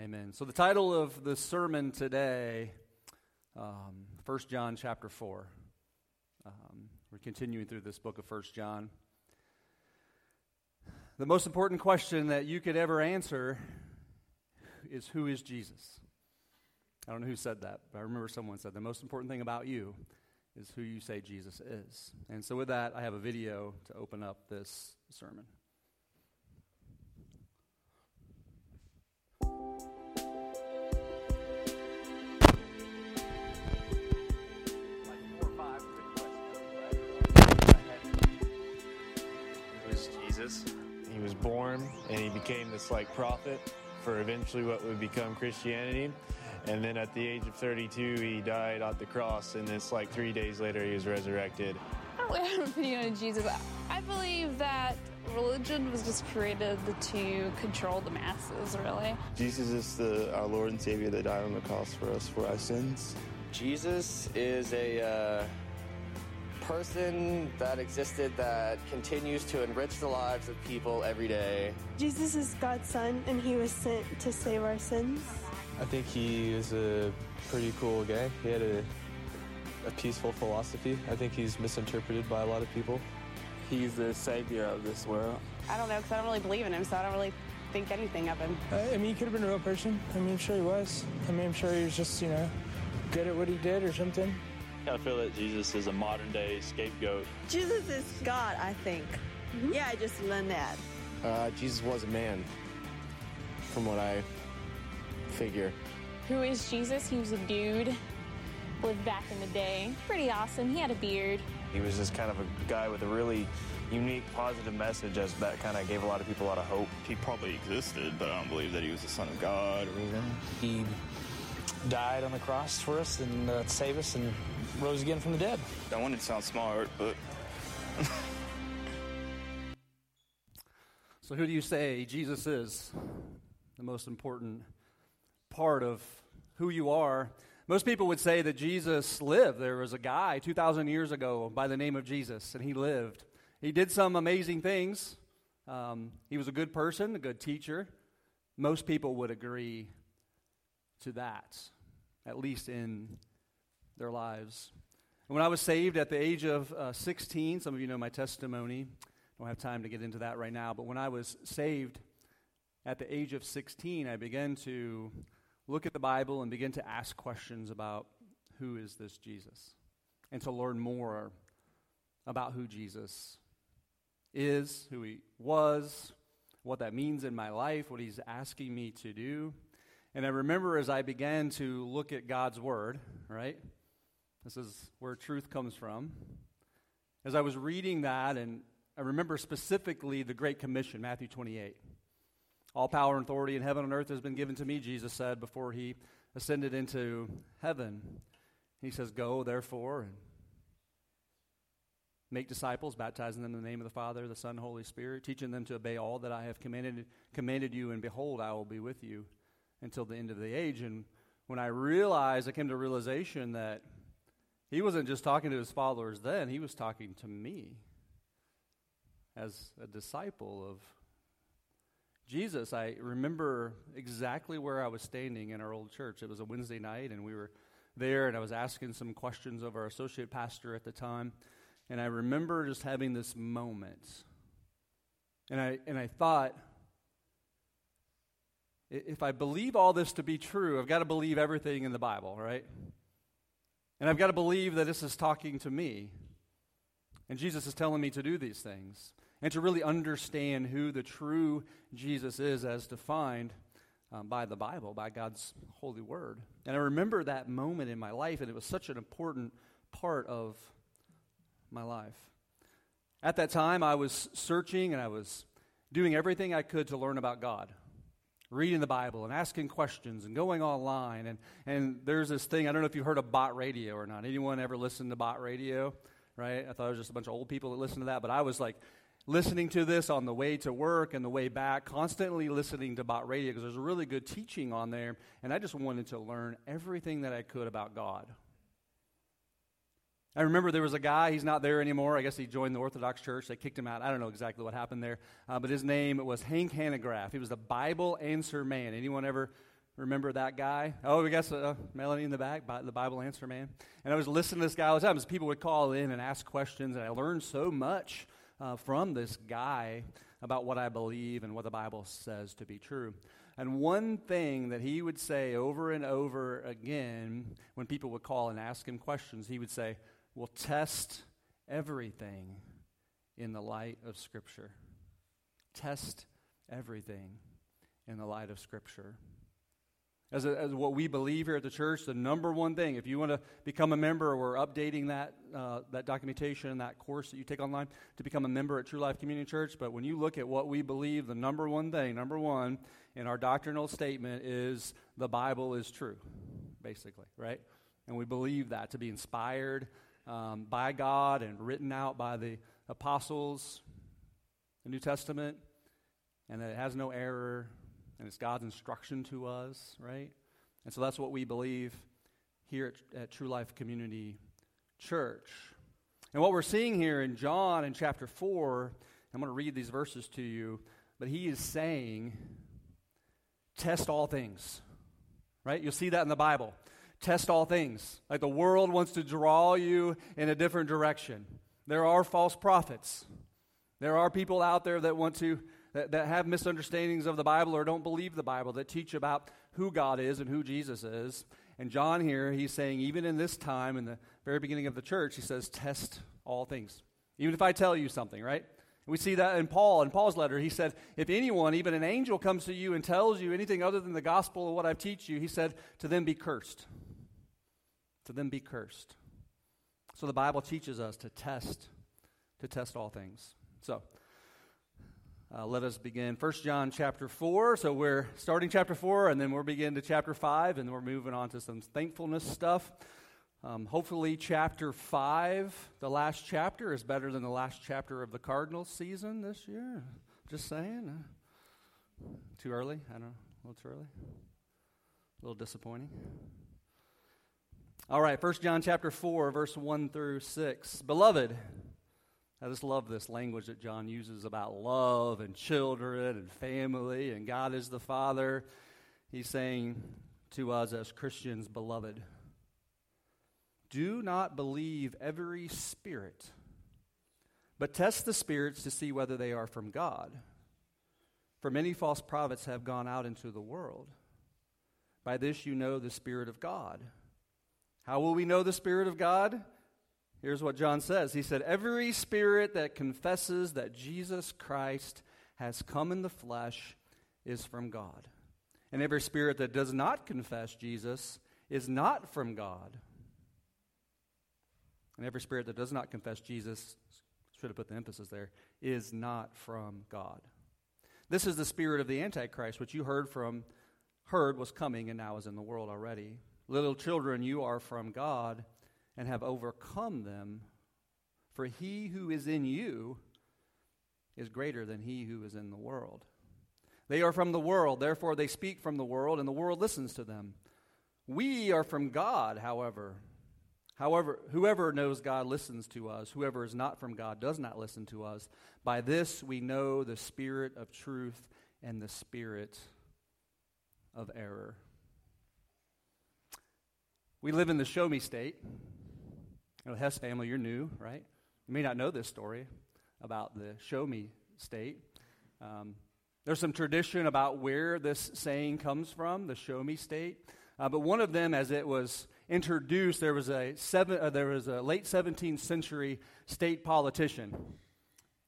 Amen. So the title of the sermon today, um, 1 John chapter 4. Um, we're continuing through this book of 1 John. The most important question that you could ever answer is who is Jesus? I don't know who said that, but I remember someone said the most important thing about you is who you say Jesus is. And so, with that, I have a video to open up this sermon. Jesus. He was born and he became this like prophet for eventually what would become Christianity. And then at the age of 32, he died on the cross, and it's like three days later, he was resurrected. I don't really have an opinion on Jesus. I believe that religion was just created to control the masses, really. Jesus is the, our Lord and Savior that died on the cross for us for our sins. Jesus is a uh, person that existed that continues to enrich the lives of people every day. Jesus is God's son, and he was sent to save our sins. I think he is a pretty cool guy. He had a, a peaceful philosophy. I think he's misinterpreted by a lot of people. He's the Savior of this world. I don't know because I don't really believe in him, so I don't really think anything of him. Uh, I mean, he could have been a real person. I mean, I'm sure he was. I mean, I'm sure he was just, you know, good at what he did or something. I feel that Jesus is a modern day scapegoat. Jesus is God, I think. Mm-hmm. Yeah, I just learned that. Uh, Jesus was a man, from what I figure. Who is Jesus? He was a dude. Lived back in the day. Pretty awesome. He had a beard. He was just kind of a guy with a really unique, positive message as that kind of gave a lot of people a lot of hope. He probably existed, but I don't believe that he was the son of God or anything. He died on the cross for us and uh, save us and rose again from the dead. I wanted to sound smart, but. so, who do you say Jesus is? The most important part of who you are. Most people would say that Jesus lived. There was a guy 2,000 years ago by the name of Jesus, and he lived. He did some amazing things. Um, he was a good person, a good teacher. Most people would agree to that, at least in their lives. when I was saved at the age of uh, 16, some of you know my testimony. Don't have time to get into that right now, but when I was saved at the age of 16, I began to look at the Bible and begin to ask questions about who is this Jesus and to learn more about who Jesus is, who he was, what that means in my life, what he's asking me to do. And I remember as I began to look at God's Word, right? This is where truth comes from. As I was reading that, and I remember specifically the Great Commission, Matthew 28. All power and authority in heaven and earth has been given to me, Jesus said before he ascended into heaven. He says, Go, therefore, and make disciples, baptizing them in the name of the Father, the Son, Holy Spirit, teaching them to obey all that I have commanded, commanded you, and behold, I will be with you until the end of the age. And when I realized, I came to realization that he wasn't just talking to his followers then, he was talking to me as a disciple of Jesus. I remember exactly where I was standing in our old church. It was a Wednesday night, and we were there, and I was asking some questions of our associate pastor at the time. And I remember just having this moment. And I, and I thought, if I believe all this to be true, I've got to believe everything in the Bible, right? And I've got to believe that this is talking to me. And Jesus is telling me to do these things. And to really understand who the true Jesus is as defined um, by the Bible, by God's holy word. And I remember that moment in my life, and it was such an important part of my life. At that time, I was searching and I was doing everything I could to learn about God reading the Bible and asking questions and going online. And, and there's this thing, I don't know if you've heard of Bott radio or not. Anyone ever listened to Bott radio? Right? I thought it was just a bunch of old people that listened to that, but I was like listening to this on the way to work and the way back, constantly listening to Bott radio because there's a really good teaching on there. And I just wanted to learn everything that I could about God. I remember there was a guy, he's not there anymore. I guess he joined the Orthodox Church. They kicked him out. I don't know exactly what happened there. Uh, but his name was Hank Hanegraaff. He was the Bible answer man. Anyone ever Remember that guy? Oh, we got uh, Melanie in the back, the Bible answer man. And I was listening to this guy all the time people would call in and ask questions, and I learned so much uh, from this guy about what I believe and what the Bible says to be true. And one thing that he would say over and over again when people would call and ask him questions, he would say, We'll test everything in the light of Scripture. Test everything in the light of Scripture. As, a, as what we believe here at the church, the number one thing, if you want to become a member, we're updating that, uh, that documentation, and that course that you take online to become a member at True Life Community Church. But when you look at what we believe, the number one thing, number one, in our doctrinal statement is the Bible is true, basically, right? And we believe that to be inspired um, by God and written out by the apostles, the New Testament, and that it has no error, and it's God's instruction to us, right? And so that's what we believe here at, at True Life Community Church. And what we're seeing here in John in chapter 4, I'm going to read these verses to you, but he is saying, test all things, right? You'll see that in the Bible. Test all things. Like the world wants to draw you in a different direction. There are false prophets. There are people out there that want to that, that have misunderstandings of the Bible or don't believe the Bible, that teach about who God is and who Jesus is. And John here, he's saying, even in this time, in the very beginning of the church, he says, test all things. Even if I tell you something, right? We see that in Paul. In Paul's letter, he said, If anyone, even an angel, comes to you and tells you anything other than the gospel of what I've teach you, he said, To them be cursed. To them be cursed. So the Bible teaches us to test, to test all things. So uh, let us begin. First John chapter 4. So we're starting chapter 4, and then we'll begin to chapter 5, and then we're moving on to some thankfulness stuff. Um, hopefully, chapter 5, the last chapter, is better than the last chapter of the Cardinals season this year. Just saying. Too early? I don't know. A little too early? A little disappointing. All right, 1 John chapter 4, verse 1 through 6. Beloved, I just love this language that John uses about love and children and family and God is the Father. He's saying to us as Christians, beloved, do not believe every spirit, but test the spirits to see whether they are from God. For many false prophets have gone out into the world. By this you know the Spirit of God. How will we know the Spirit of God? Here's what John says He said, Every spirit that confesses that Jesus Christ has come in the flesh is from God. And every spirit that does not confess Jesus is not from God. And every spirit that does not confess Jesus, should have put the emphasis there, is not from God. This is the spirit of the Antichrist, which you heard from, heard was coming and now is in the world already. Little children, you are from God and have overcome them. For he who is in you is greater than he who is in the world. They are from the world, therefore they speak from the world, and the world listens to them. We are from God, however. However, whoever knows God listens to us. Whoever is not from God does not listen to us. By this we know the spirit of truth and the spirit of error. We live in the show me state. You know, Hess family, you're new, right? You may not know this story about the show me state. Um, there's some tradition about where this saying comes from, the show me state. Uh, but one of them, as it was introduced, there was a, seven, uh, there was a late 17th century state politician.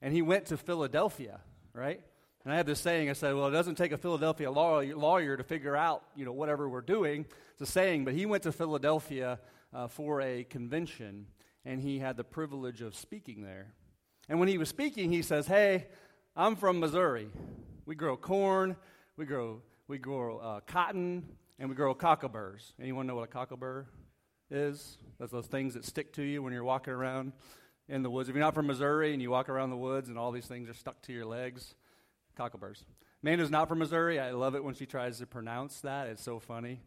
And he went to Philadelphia, right? And I have this saying, I said, well, it doesn't take a Philadelphia lawyer, to figure out, you know, whatever we're doing. It's a saying, but he went to Philadelphia uh, for a convention, and he had the privilege of speaking there. And when he was speaking, he says, Hey, I'm from Missouri. We grow corn, we grow, we grow uh, cotton, and we grow cockleburs. Anyone know what a cocklebur is? That's those things that stick to you when you're walking around in the woods. If you're not from Missouri and you walk around the woods and all these things are stuck to your legs, cockleburs. Amanda's not from Missouri. I love it when she tries to pronounce that. It's so funny.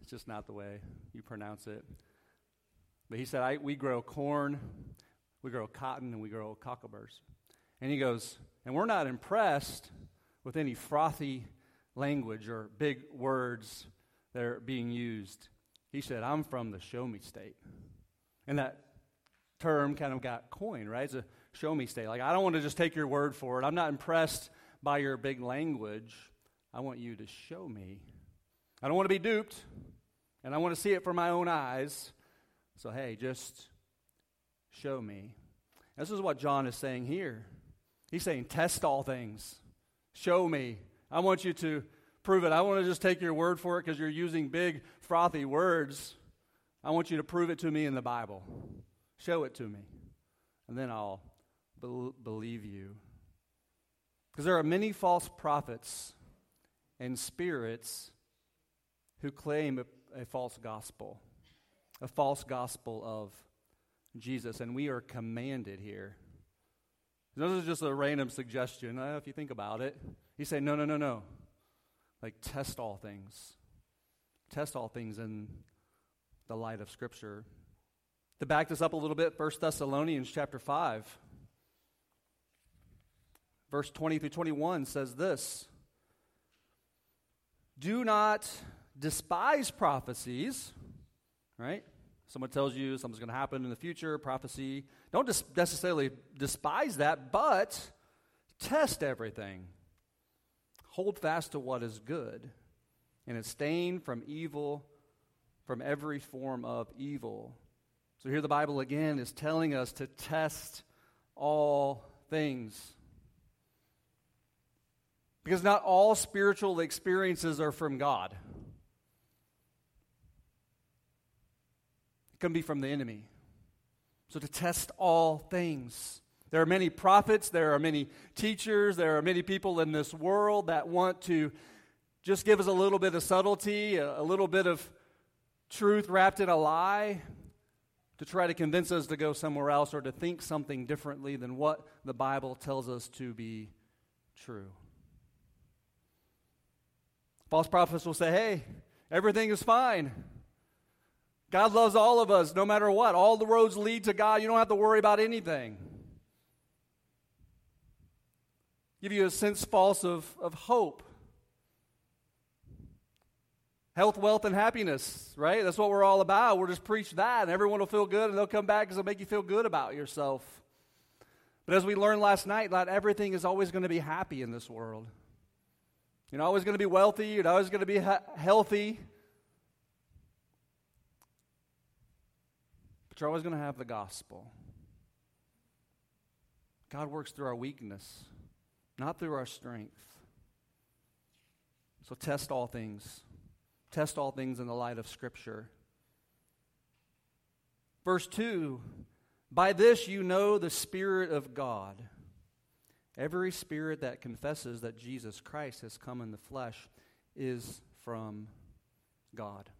It's just not the way you pronounce it. But he said, We grow corn, we grow cotton, and we grow cockleburs. And he goes, And we're not impressed with any frothy language or big words that are being used. He said, I'm from the show me state. And that term kind of got coined, right? It's a show me state. Like, I don't want to just take your word for it. I'm not impressed by your big language. I want you to show me. I don't want to be duped, and I want to see it for my own eyes. So, hey, just show me. This is what John is saying here. He's saying, test all things, show me. I want you to prove it. I want to just take your word for it because you're using big, frothy words. I want you to prove it to me in the Bible. Show it to me. And then I'll be- believe you. Because there are many false prophets and spirits who claim a, a false gospel, a false gospel of Jesus. And we are commanded here. This is just a random suggestion. If you think about it, he's saying, no, no, no, no. Like, test all things. Test all things in the light of Scripture. To back this up a little bit, 1 Thessalonians chapter 5, verse 20 through 21 says this Do not despise prophecies, right? Someone tells you something's going to happen in the future, prophecy. Don't dis- necessarily despise that, but test everything. Hold fast to what is good, and abstain from evil, from every form of evil. So here the Bible again is telling us to test all things. Because not all spiritual experiences are from God. It can be from the enemy. So to test all things. There are many prophets, there are many teachers, there are many people in this world that want to just give us a little bit of subtlety, a, little bit of truth wrapped in a lie to try to convince us to go somewhere else or to think something differently than what the Bible tells us to be true. False prophets will say, hey, everything is fine. God loves all of us no matter what. All the roads lead to God. You don't have to worry about anything. Give you a sense false of, of hope. Health, wealth, and happiness, right? That's what we're all about. We'll just preach that, and everyone will feel good, and they'll come back because it'll make you feel good about yourself. But as we learned last night, not everything is always going to be happy in this world. You're not always going to be wealthy. You're not always going to be ha- healthy. But you're always going to have the gospel. God works through our weakness, not through our strength. So test all things. Test all things in the light of Scripture. Verse 2 By this you know the Spirit of God. Every spirit that confesses that Jesus Christ has come in the flesh is from God.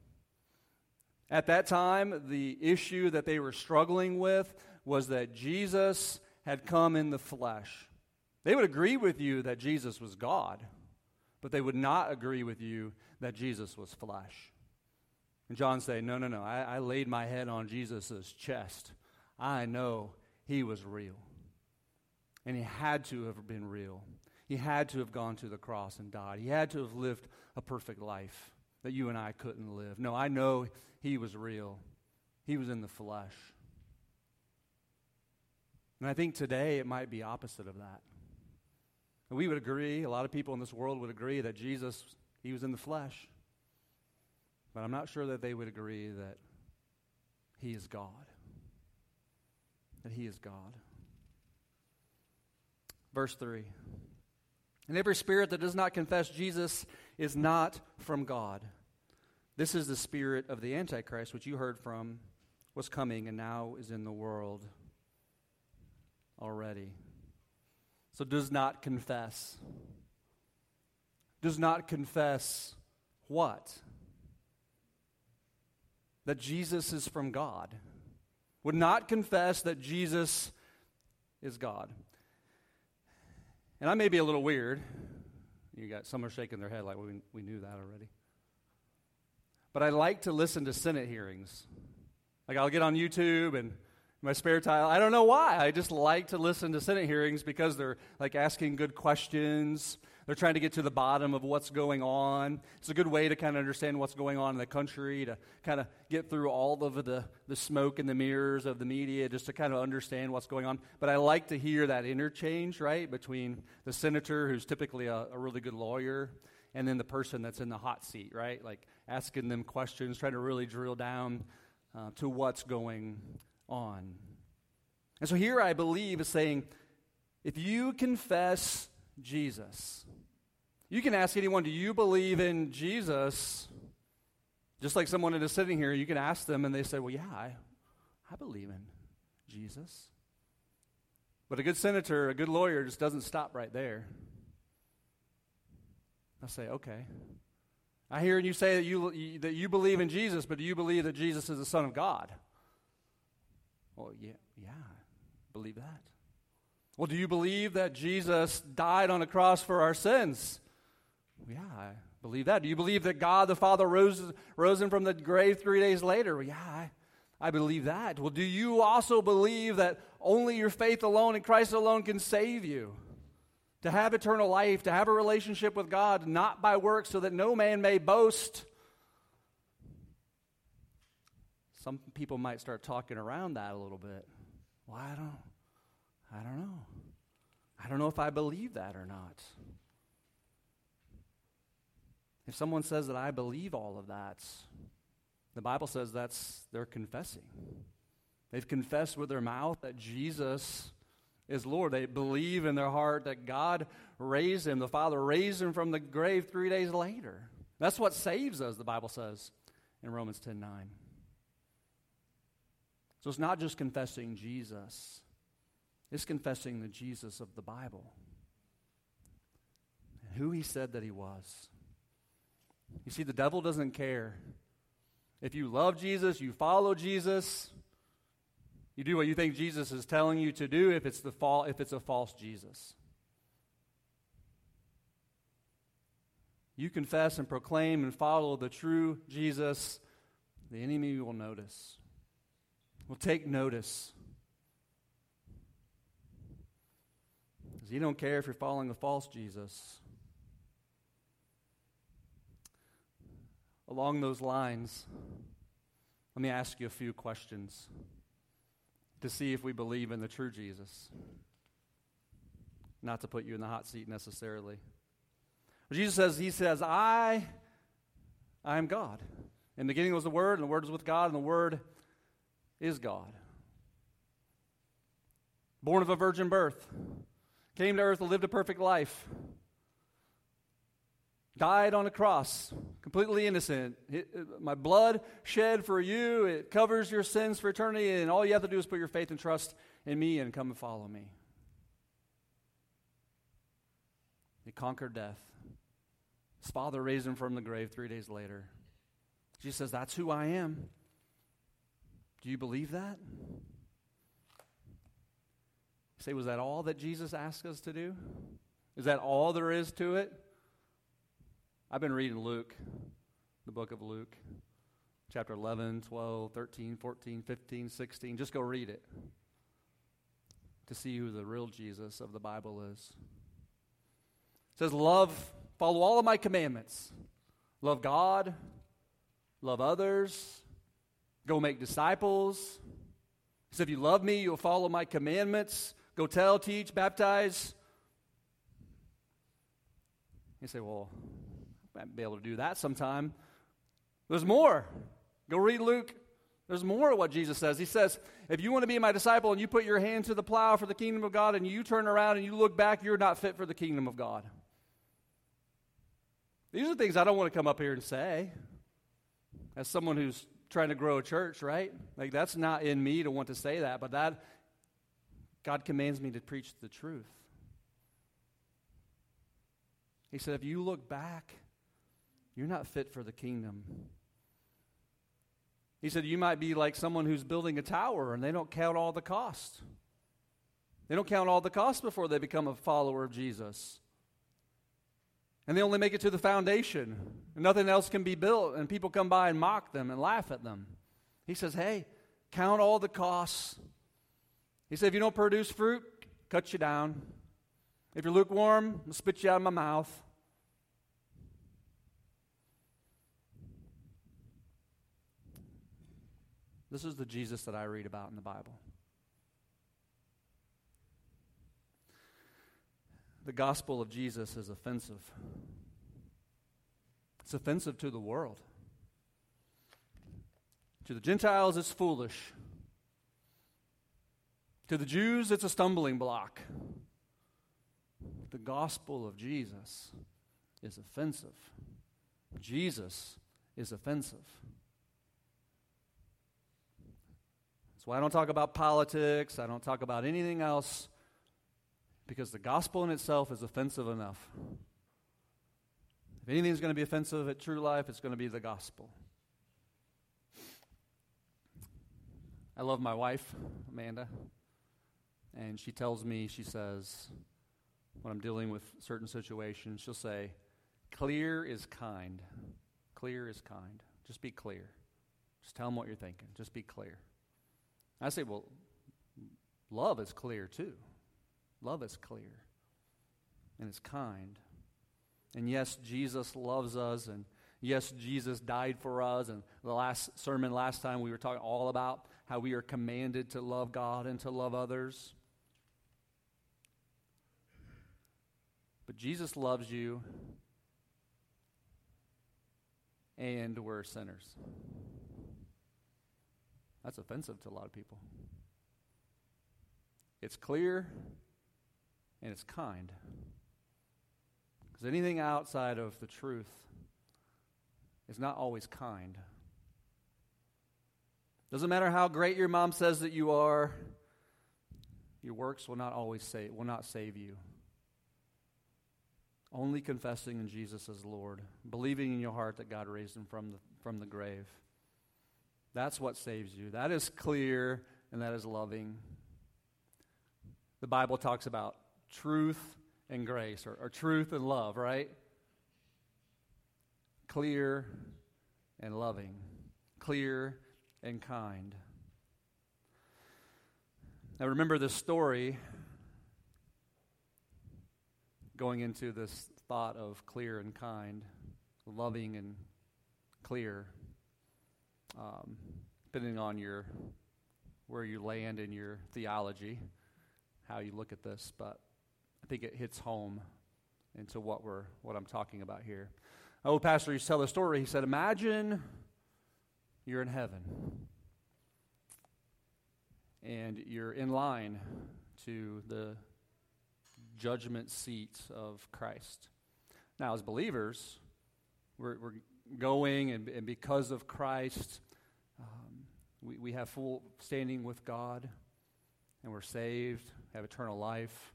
At that time, the issue that they were struggling with was that Jesus had come in the flesh. They would agree with you that Jesus was God, but they would not agree with you that Jesus was flesh. And John said, No, no, no. I, I laid my head on Jesus' chest. I know he was real. And he had to have been real. He had to have gone to the cross and died. He had to have lived a perfect life that you and I couldn't live. No, I know he was real. He was in the flesh. And I think today it might be opposite of that. We would agree, a lot of people in this world would agree that Jesus, he was in the flesh. But I'm not sure that they would agree that he is God. That he is God. Verse 3. And every spirit that does not confess Jesus is not from God. This is the spirit of the Antichrist, which you heard from was coming and now is in the world already. So does not confess. Does not confess what? That Jesus is from God. Would not confess that Jesus is God. And I may be a little weird. You got some are shaking their head like we, we knew that already. But I like to listen to Senate hearings. Like I'll get on YouTube and my spare time. I don't know why. I just like to listen to Senate hearings because they're like asking good questions. They're trying to get to the bottom of what's going on. It's a good way to kind of understand what's going on in the country, to kind of get through all of the, the smoke and the mirrors of the media, just to kind of understand what's going on. But I like to hear that interchange, right, between the senator, who's typically a, a really good lawyer, and then the person that's in the hot seat, right? Like asking them questions, trying to really drill down uh, to what's going on. And so here I believe is saying, if you confess Jesus, you can ask anyone, Do you believe in Jesus? Just like someone that is sitting here, you can ask them and they say, Well, yeah, I, I believe in Jesus. But a good senator, a good lawyer, just doesn't stop right there. I say, Okay. I hear you say that you, that you believe in Jesus, but do you believe that Jesus is the Son of God? Well, yeah, yeah, I believe that. Well, do you believe that Jesus died on the cross for our sins? Yeah, I believe that. Do you believe that God the Father rose, rose him from the grave three days later? Well, yeah, I, I believe that. Well, do you also believe that only your faith alone and Christ alone can save you? To have eternal life, to have a relationship with God, not by works, so that no man may boast. Some people might start talking around that a little bit. Well, I don't, I don't know. I don't know if I believe that or not. If someone says that I believe all of that, the Bible says that's they're confessing. They've confessed with their mouth that Jesus is Lord. They believe in their heart that God raised him, the Father raised him from the grave three days later. That's what saves us, the Bible says in Romans 10 9. So it's not just confessing Jesus, it's confessing the Jesus of the Bible and who he said that he was. You see, the devil doesn't care. If you love Jesus, you follow Jesus, you do what you think Jesus is telling you to do if it's, the fall, if it's a false Jesus. You confess and proclaim and follow the true Jesus, the enemy will notice, will take notice. Because he don't care if you're following the false Jesus. Along those lines, let me ask you a few questions to see if we believe in the true Jesus. Not to put you in the hot seat necessarily. But Jesus says, He says, I, I am God. In the beginning was the Word, and the Word was with God, and the Word is God. Born of a virgin birth, came to earth and lived a perfect life died on a cross, completely innocent. It, it, my blood shed for you, it covers your sins for eternity, and all you have to do is put your faith and trust in me and come and follow me. He conquered death. His father raised him from the grave three days later. Jesus says, That's who I am. Do you believe that? Say, was that all that Jesus asked us to do? Is that all there is to it? I've been reading Luke, the book of Luke, chapter 11, 12, 13, 14, 15, 16. Just go read it to see who the real Jesus of the Bible is. It says, Love, follow all of my commandments. Love God, love others, go make disciples. He If you love me, you'll follow my commandments. Go tell, teach, baptize. You say, Well, might be able to do that sometime. There's more. Go read Luke. There's more of what Jesus says. He says, if you want to be my disciple and you put your hand to the plow for the kingdom of God and you turn around and you look back, you're not fit for the kingdom of God. These are things I don't want to come up here and say as someone who's trying to grow a church, right? Like that's not in me to want to say that, but that God commands me to preach the truth. He said, if you look back you're not fit for the kingdom. He said, You might be like someone who's building a tower and they don't count all the cost. They don't count all the cost before they become a follower of Jesus. And they only make it to the foundation. And nothing else can be built. And people come by and mock them and laugh at them. He says, Hey, count all the costs. He said, If you don't produce fruit, cut you down. If you're lukewarm, I'll spit you out of my mouth. This is the Jesus that I read about in the Bible. The gospel of Jesus is offensive. It's offensive to the world. To the Gentiles, it's foolish. To the Jews, it's a stumbling block. The gospel of Jesus is offensive. Jesus is offensive. Why I don't talk about politics, I don't talk about anything else, because the gospel in itself is offensive enough. If anything's going to be offensive at true life, it's going to be the gospel. I love my wife, Amanda, and she tells me, she says, when I'm dealing with certain situations, she'll say, Clear is kind. Clear is kind. Just be clear. Just tell them what you're thinking. Just be clear. I say, Well, love is clear too. Love is clear and it's kind. And yes, Jesus loves us, and yes, Jesus died for us. And the last sermon last time, we were talking all about how we are commanded to love God and to love others. But Jesus loves you, and we're sinners. That's offensive to a lot of people. It's clear and it's kind. Because anything outside of the truth is not always kind. Doesn't matter how great your mom says that you are, your works will not always save, will not save you. Only confessing in Jesus as Lord, believing in your heart that God raised him from the, from the grave. That's what saves you. That is clear and that is loving. The Bible talks about truth and grace, or, or truth and love, right? Clear and loving, clear and kind. Now, remember this story going into this thought of clear and kind, loving and clear, um, depending on your where you land in your theology, how you look at this, but I think it hits home into what we're what I'm talking about here. Oh, pastor used to tell the story. He said, "Imagine you're in heaven, and you're in line to the judgment seat of Christ. Now, as believers, we're, we're going, and, and, because of Christ, we, we have full standing with God, and we're saved, have eternal life.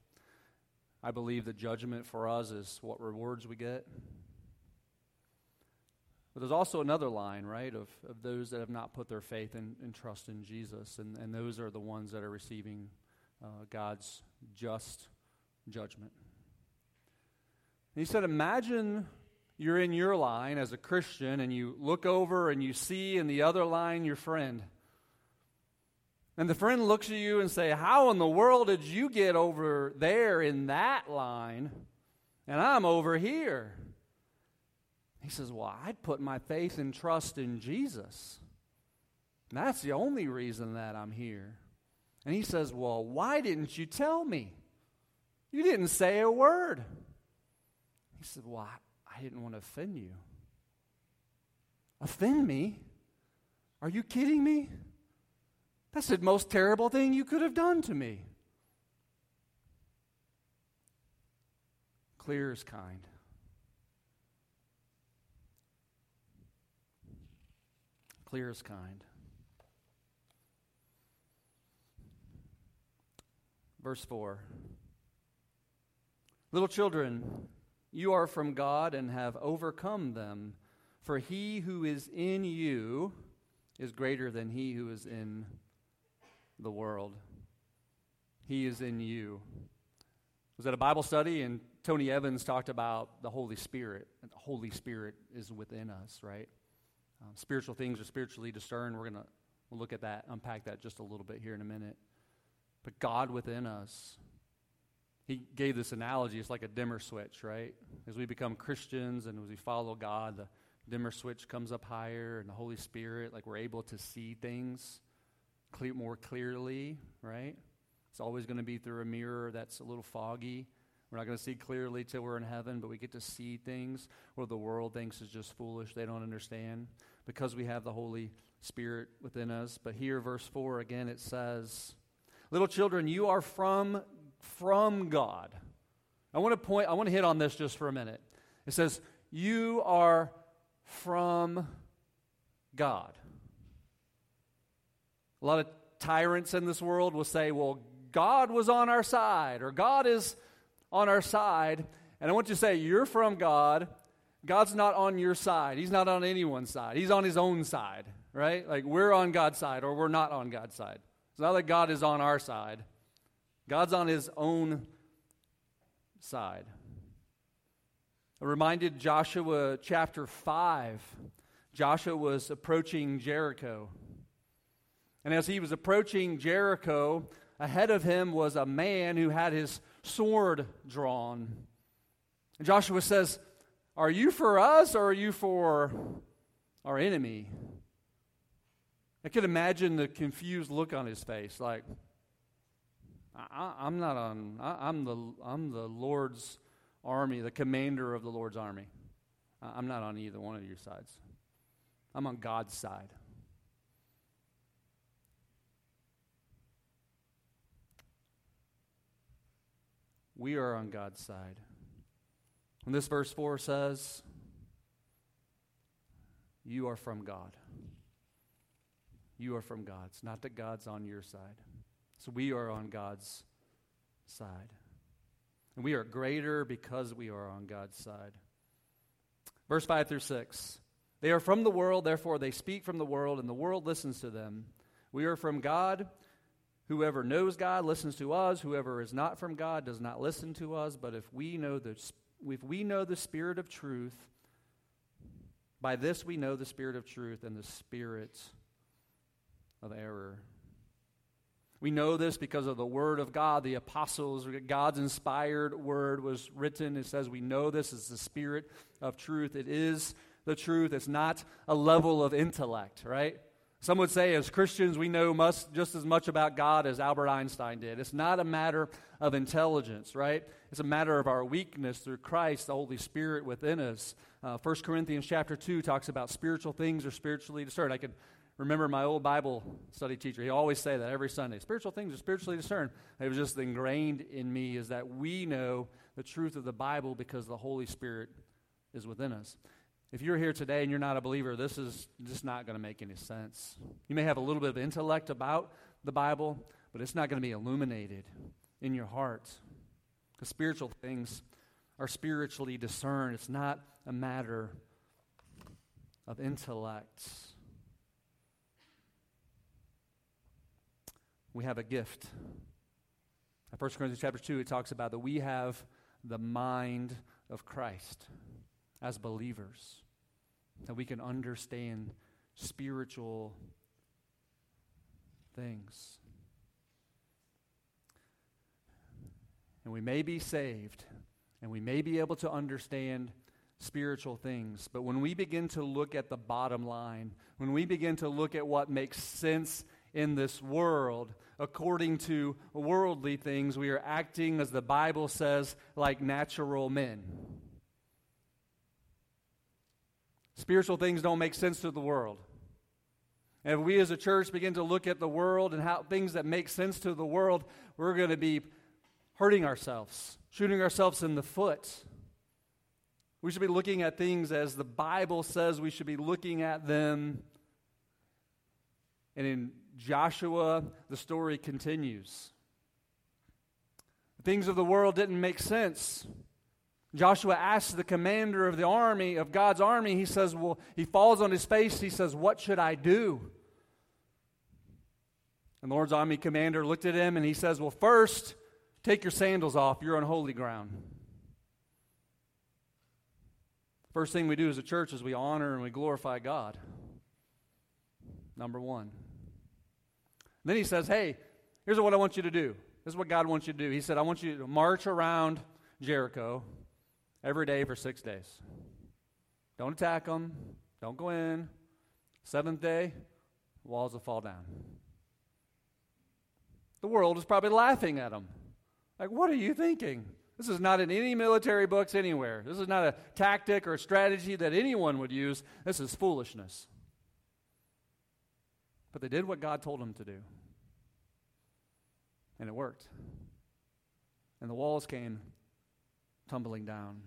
I believe the judgment for us is what rewards we get. But there's also another line, right, of, of those that have not put their faith and, trust in Jesus. And, and those are the ones that are receiving uh, God's just judgment. And he said, Imagine you're in your line as a Christian and you look over and you see in the other line your friend. And the friend looks at you and say, "How in the world did you get over there in that line and I'm over here?" He says, "Well, I'd put my faith and trust in Jesus. And that's the only reason that I'm here." And he says, "Well, why didn't you tell me? You didn't say a word." He said, "Well, I, I didn't want to offend you." Offend me? Are you kidding me? That's the most terrible thing you could have done to me. Clear is kind. Clear is kind. Verse 4 Little children, you are from God and have overcome them, for he who is in you is greater than he who is in the world. He is in you. I was at a Bible study, and Tony Evans talked about the Holy Spirit. The Holy Spirit is within us, right? Um, spiritual things are spiritually discerned. We're going to we'll look at that, unpack that just a little bit here in a minute. But God within us, he gave this analogy. It's like a dimmer switch, right? As we become Christians and as we follow God, the dimmer switch comes up higher and the Holy Spirit, like we're able to see things clear, more clearly, right? It's always going to be through a mirror that's a little foggy. We're not going to see clearly till we're in heaven, but we get to see things where the world thinks is just foolish. They don't understand because we have the Holy Spirit within us. But here, verse 4, again, it says, Little children, you are from, from God. I want to point, I want to hit on this just for a minute. It says, You are from God. A lot of tyrants in this world will say, Well, God was on our side, or God is on our side. And I want you to say, You're from God. God's not on your side. He's not on anyone's side. He's on his own side, right? Like we're on God's side or we're not on God's side. It's not that God is on our side, God's on his own side. I reminded Joshua chapter 5. Joshua was approaching Jericho. And as he was approaching Jericho, ahead of him was a man who had his sword drawn. And Joshua says, Are you for us or are you for our enemy? I could imagine the confused look on his face, like, I, am not on, I, am the, I'm the Lord's army, the commander of the Lord's army. I'm not on either one of your sides. I'm on God's side. We are on God's side. And this verse 4 says, You are from God. You are from God. It's not that God's on your side. So we are on God's side. And we are greater because we are on God's side. Verse 5 through 6. They are from the world, therefore they speak from the world, and the world listens to them. We are from God. Whoever knows God listens to us. Whoever is not from God does not listen to us. But if we know the, if we know the spirit of truth, by this we know the spirit of truth and the spirit of error. We know this because of the Word of God. The apostles, God's inspired Word was written. It says we know this is the Spirit of truth. It is the truth. It's not a level of intellect, right? Some would say, as Christians, we know must, just as much about God as Albert Einstein did. It's not a matter of intelligence, right? It's a matter of our weakness through Christ, the Holy Spirit within us. Uh, 1 Corinthians chapter 2 talks about spiritual things are spiritually discerned. I can remember my old Bible study teacher. He always say that every Sunday. Spiritual things are spiritually discerned. It was just ingrained in me is that we know the truth of the Bible because the Holy Spirit is within us. If you're here today and you're not a believer, this is just not going to make any sense. You may have a little bit of intellect about the Bible, but it's not going to be illuminated in your heart. Because spiritual things are spiritually discerned, it's not a matter of intellect. We have a gift. In 1 Corinthians chapter 2, it talks about that we have the mind of Christ as believers, that we can understand spiritual things. And we may be saved, and we may be able to understand spiritual things, but when we begin to look at the bottom line, when we begin to look at what makes sense in this world, according to worldly things, we are acting, as the Bible says, like natural men. Spiritual things don't make sense to the world. And if we as a church begin to look at the world and how things that make sense to the world, we're going to be hurting ourselves, shooting ourselves in the foot. We should be looking at things as the Bible says we should be looking at them. And in Joshua, the story continues. The things of the world didn't make sense. Joshua asks the commander of the army, of God's army, he says, Well, he falls on his face. He says, What should I do? And the Lord's army commander looked at him and he says, Well, first, take your sandals off. You're on holy ground. First thing we do as a church is we honor and we glorify God. Number one. Then he says, Hey, here's what I want you to do. This is what God wants you to do. He said, I want you to march around Jericho every day for six days. Don't attack them. Don't go in. Seventh day, walls will fall down. The world is probably laughing at them. Like, what are you thinking? This is not in any military books anywhere. This is not a tactic or strategy that anyone would use. This is foolishness. But they did what God told them to do. And it worked. And the walls came tumbling down.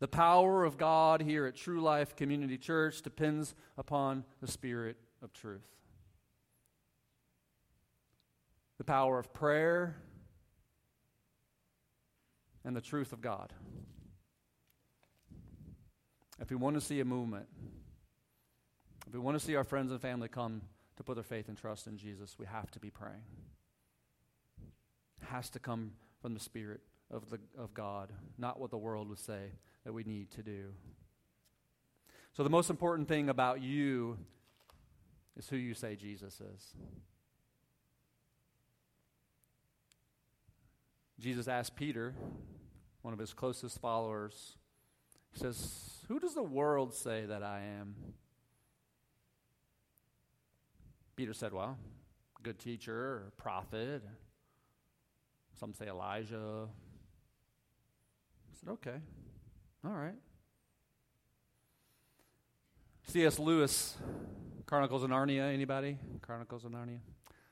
The power of God here at True Life Community Church depends upon the Spirit of truth. The power of prayer and the truth of God. If we want to see a movement, if we want to see our friends and family come to put their faith and trust in Jesus, we have to be praying. It has to come from the Spirit of, the, of God, not what the world would say that we need to do. So, the most important thing about you is who you say Jesus is. Jesus asked Peter, one of his closest followers, he says, Who does the world say that I am? Peter said, Well, good teacher prophet. Some say Elijah. Said, Okay, all right. C.S. Lewis, Chronicles of Narnia, anybody? Chronicles of Narnia?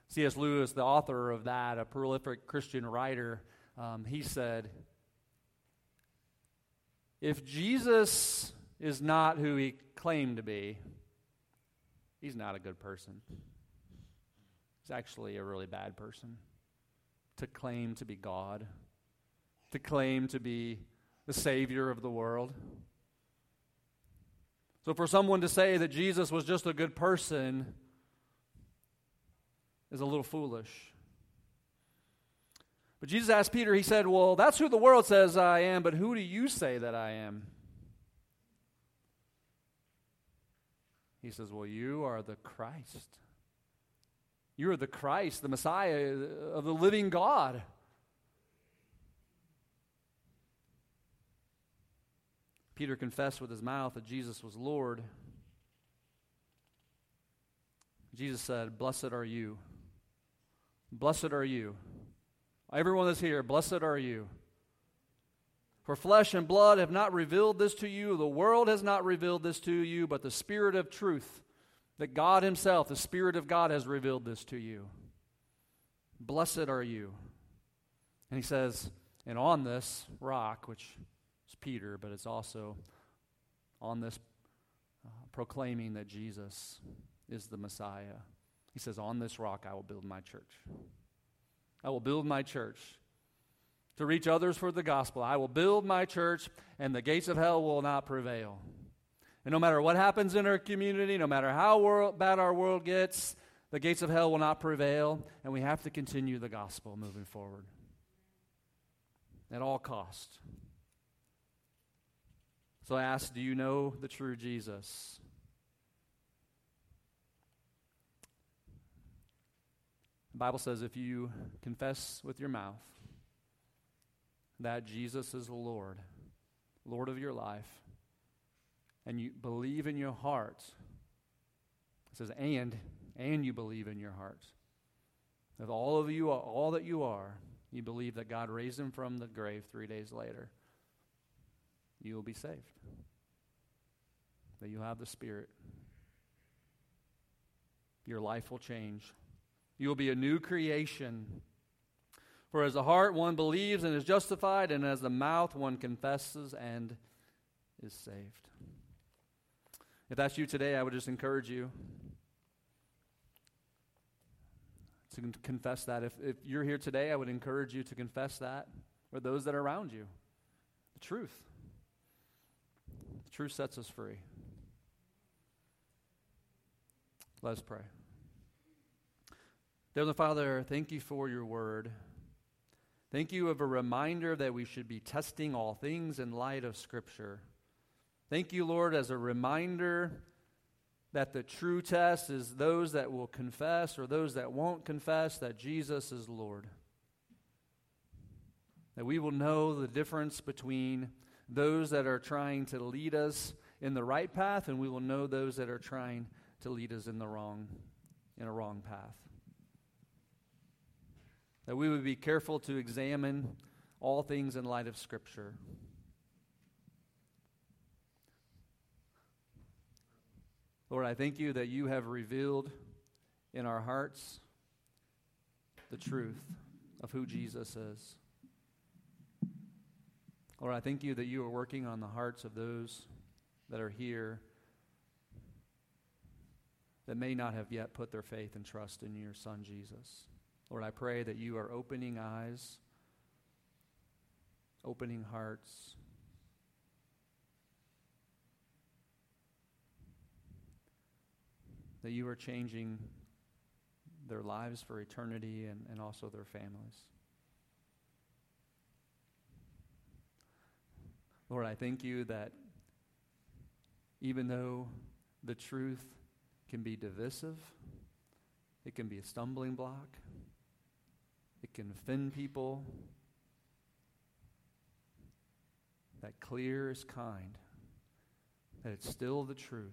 C.S. Lewis, the author of that, a prolific Christian writer, um, he said, If Jesus is not who he claimed to be, he's not a good person. He's actually a really bad person to claim to be God, to claim to be the Savior of the world. So, for someone to say that Jesus was just a good person is a little foolish. But Jesus asked Peter, he said, Well, that's who the world says I am, but who do you say that I am? He says, Well, you are the Christ. You are the Christ, the Messiah of the living God. Peter confessed with his mouth that Jesus was Lord. Jesus said, Blessed are you. Blessed are you. Everyone that's here, blessed are you. For flesh and blood have not revealed this to you, the world has not revealed this to you, but the Spirit of truth, that God Himself, the Spirit of God, has revealed this to you. Blessed are you. And He says, and on this rock, which is Peter, but it's also on this uh, proclaiming that Jesus is the Messiah. He says, On this rock I will build my church. I will build my church to reach others for the gospel. I will build my church, and the gates of hell will not prevail. And no matter what happens in our community, no matter how world, bad our world gets, the gates of hell will not prevail, and we have to continue the gospel moving forward at all cost. So I ask, do you know the true Jesus? The Bible says if you confess with your mouth that Jesus is the Lord, Lord of your life, and you believe in your heart, it says, and, and you believe in your heart. With all of you, are all that you are, you believe that God raised him from the grave three days later, you will be saved. That you have the Spirit. Your life will change. You will be a new creation. For as the heart one believes and is justified, and as the mouth one confesses and is saved. If that's you today, I would just encourage you to confess that. If, if you're here today, I would encourage you to confess that, or those that are around you. The truth. Truth sets us free. Let us pray. Dear Father, thank you for your word. Thank you of a reminder that we should be testing all things in light of Scripture. Thank you, Lord, as a reminder that the true test is those that will confess or those that won't confess that Jesus is Lord. That we will know the difference between those that are trying to lead us in the right path, and we will know those that are trying to lead us in the wrong, in a wrong path. That we would be careful to examine all things in light of Scripture. Lord, I thank you that you have revealed in our hearts the truth of who Jesus is. Lord, I thank you that you are working on the hearts of those that are here that may not have yet put their faith and trust in your Son, Jesus. Lord, I pray that you are opening eyes, opening hearts. That you are changing their lives for eternity and, and also their families. Lord, I thank you that even though the truth can be divisive, it can be a stumbling block, it can offend people, that clear is kind, that it's still the truth.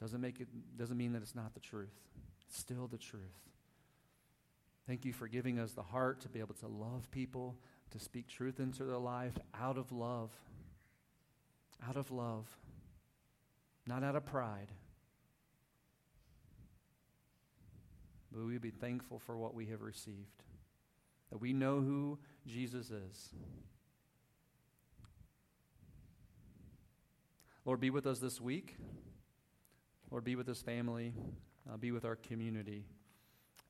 Doesn't make it doesn't mean that it's not the truth. It's still the truth. Thank you for giving us the heart to be able to love people, to speak truth into their life out of love. Out of love. Not out of pride. But we be thankful for what we have received. That we know who Jesus is. Lord, be with us this week. Lord, be with this family. Uh, be with our community.